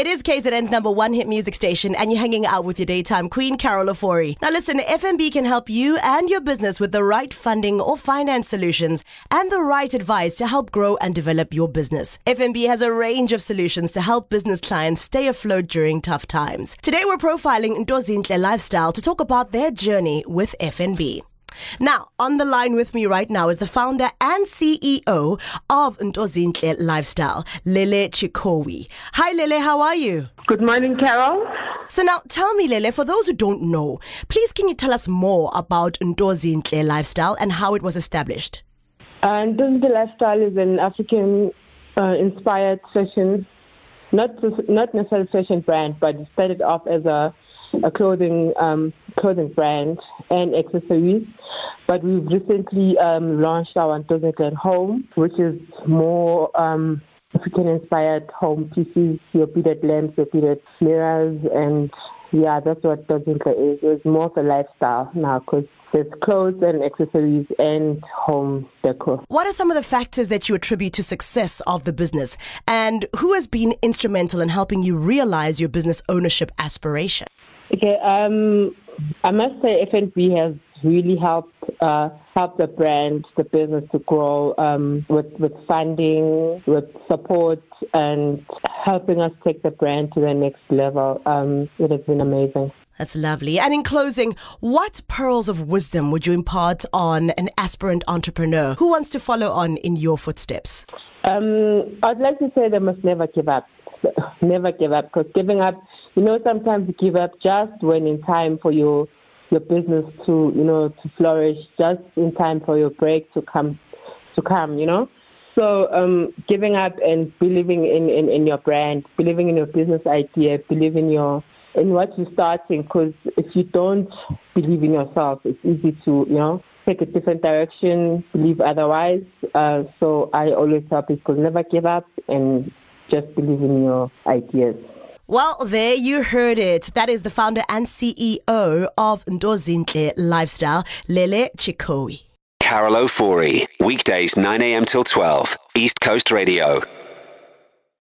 It is KZN's number one hit music station, and you're hanging out with your daytime queen, Carol Ofori. Now, listen, FNB can help you and your business with the right funding or finance solutions and the right advice to help grow and develop your business. FNB has a range of solutions to help business clients stay afloat during tough times. Today, we're profiling Ntozinhle Lifestyle to talk about their journey with FNB. Now, on the line with me right now is the founder and CEO of Ntozinhle Lifestyle, Lele Chikowi. Hi, Lele, how are you? Good morning, Carol. So now, tell me, Lele, for those who don't know, please can you tell us more about Ntozinhle Lifestyle and how it was established? Uh, Ntozinhle Lifestyle is an African uh, inspired fashion, not not necessarily fashion brand, but it started off as a a clothing um, clothing brand and accessories. But we've recently um, launched our Ntozinhle Home, which is more um, African inspired home pieces, your beaded lamps, your beaded mirrors, and yeah, that's what Ntozinhle is. It's more of a lifestyle now because there's clothes and accessories and home decor. What are some of the factors that you attribute to success of the business? And who has been instrumental in helping you realize your business ownership aspiration? Okay, um, I must say FNB has really helped uh, help the brand, the business to grow um, with with funding, with support, and helping us take the brand to the next level. Um, it has been amazing. That's lovely. And in closing, what pearls of wisdom would you impart on an aspirant entrepreneur who wants to follow on in your footsteps? Um, I'd like to say they must never give up. Never give up because giving up, you know, sometimes you give up just when in time for your your business to, you know, to flourish, just in time for your break to come, to come, you know. So um, giving up and believing in, in, in your brand, believing in your business idea, believing in your in what you're starting. Because if you don't believe in yourself, it's easy to you know take a different direction, believe otherwise. Uh, so I always tell people never give up and just believe in your ideas. Well, there you heard it. That is the founder and CEO of Ntozinhle Lifestyle, Lele Chikowi. Carol Ofori, weekdays 9 a.m. till 12, East Coast Radio.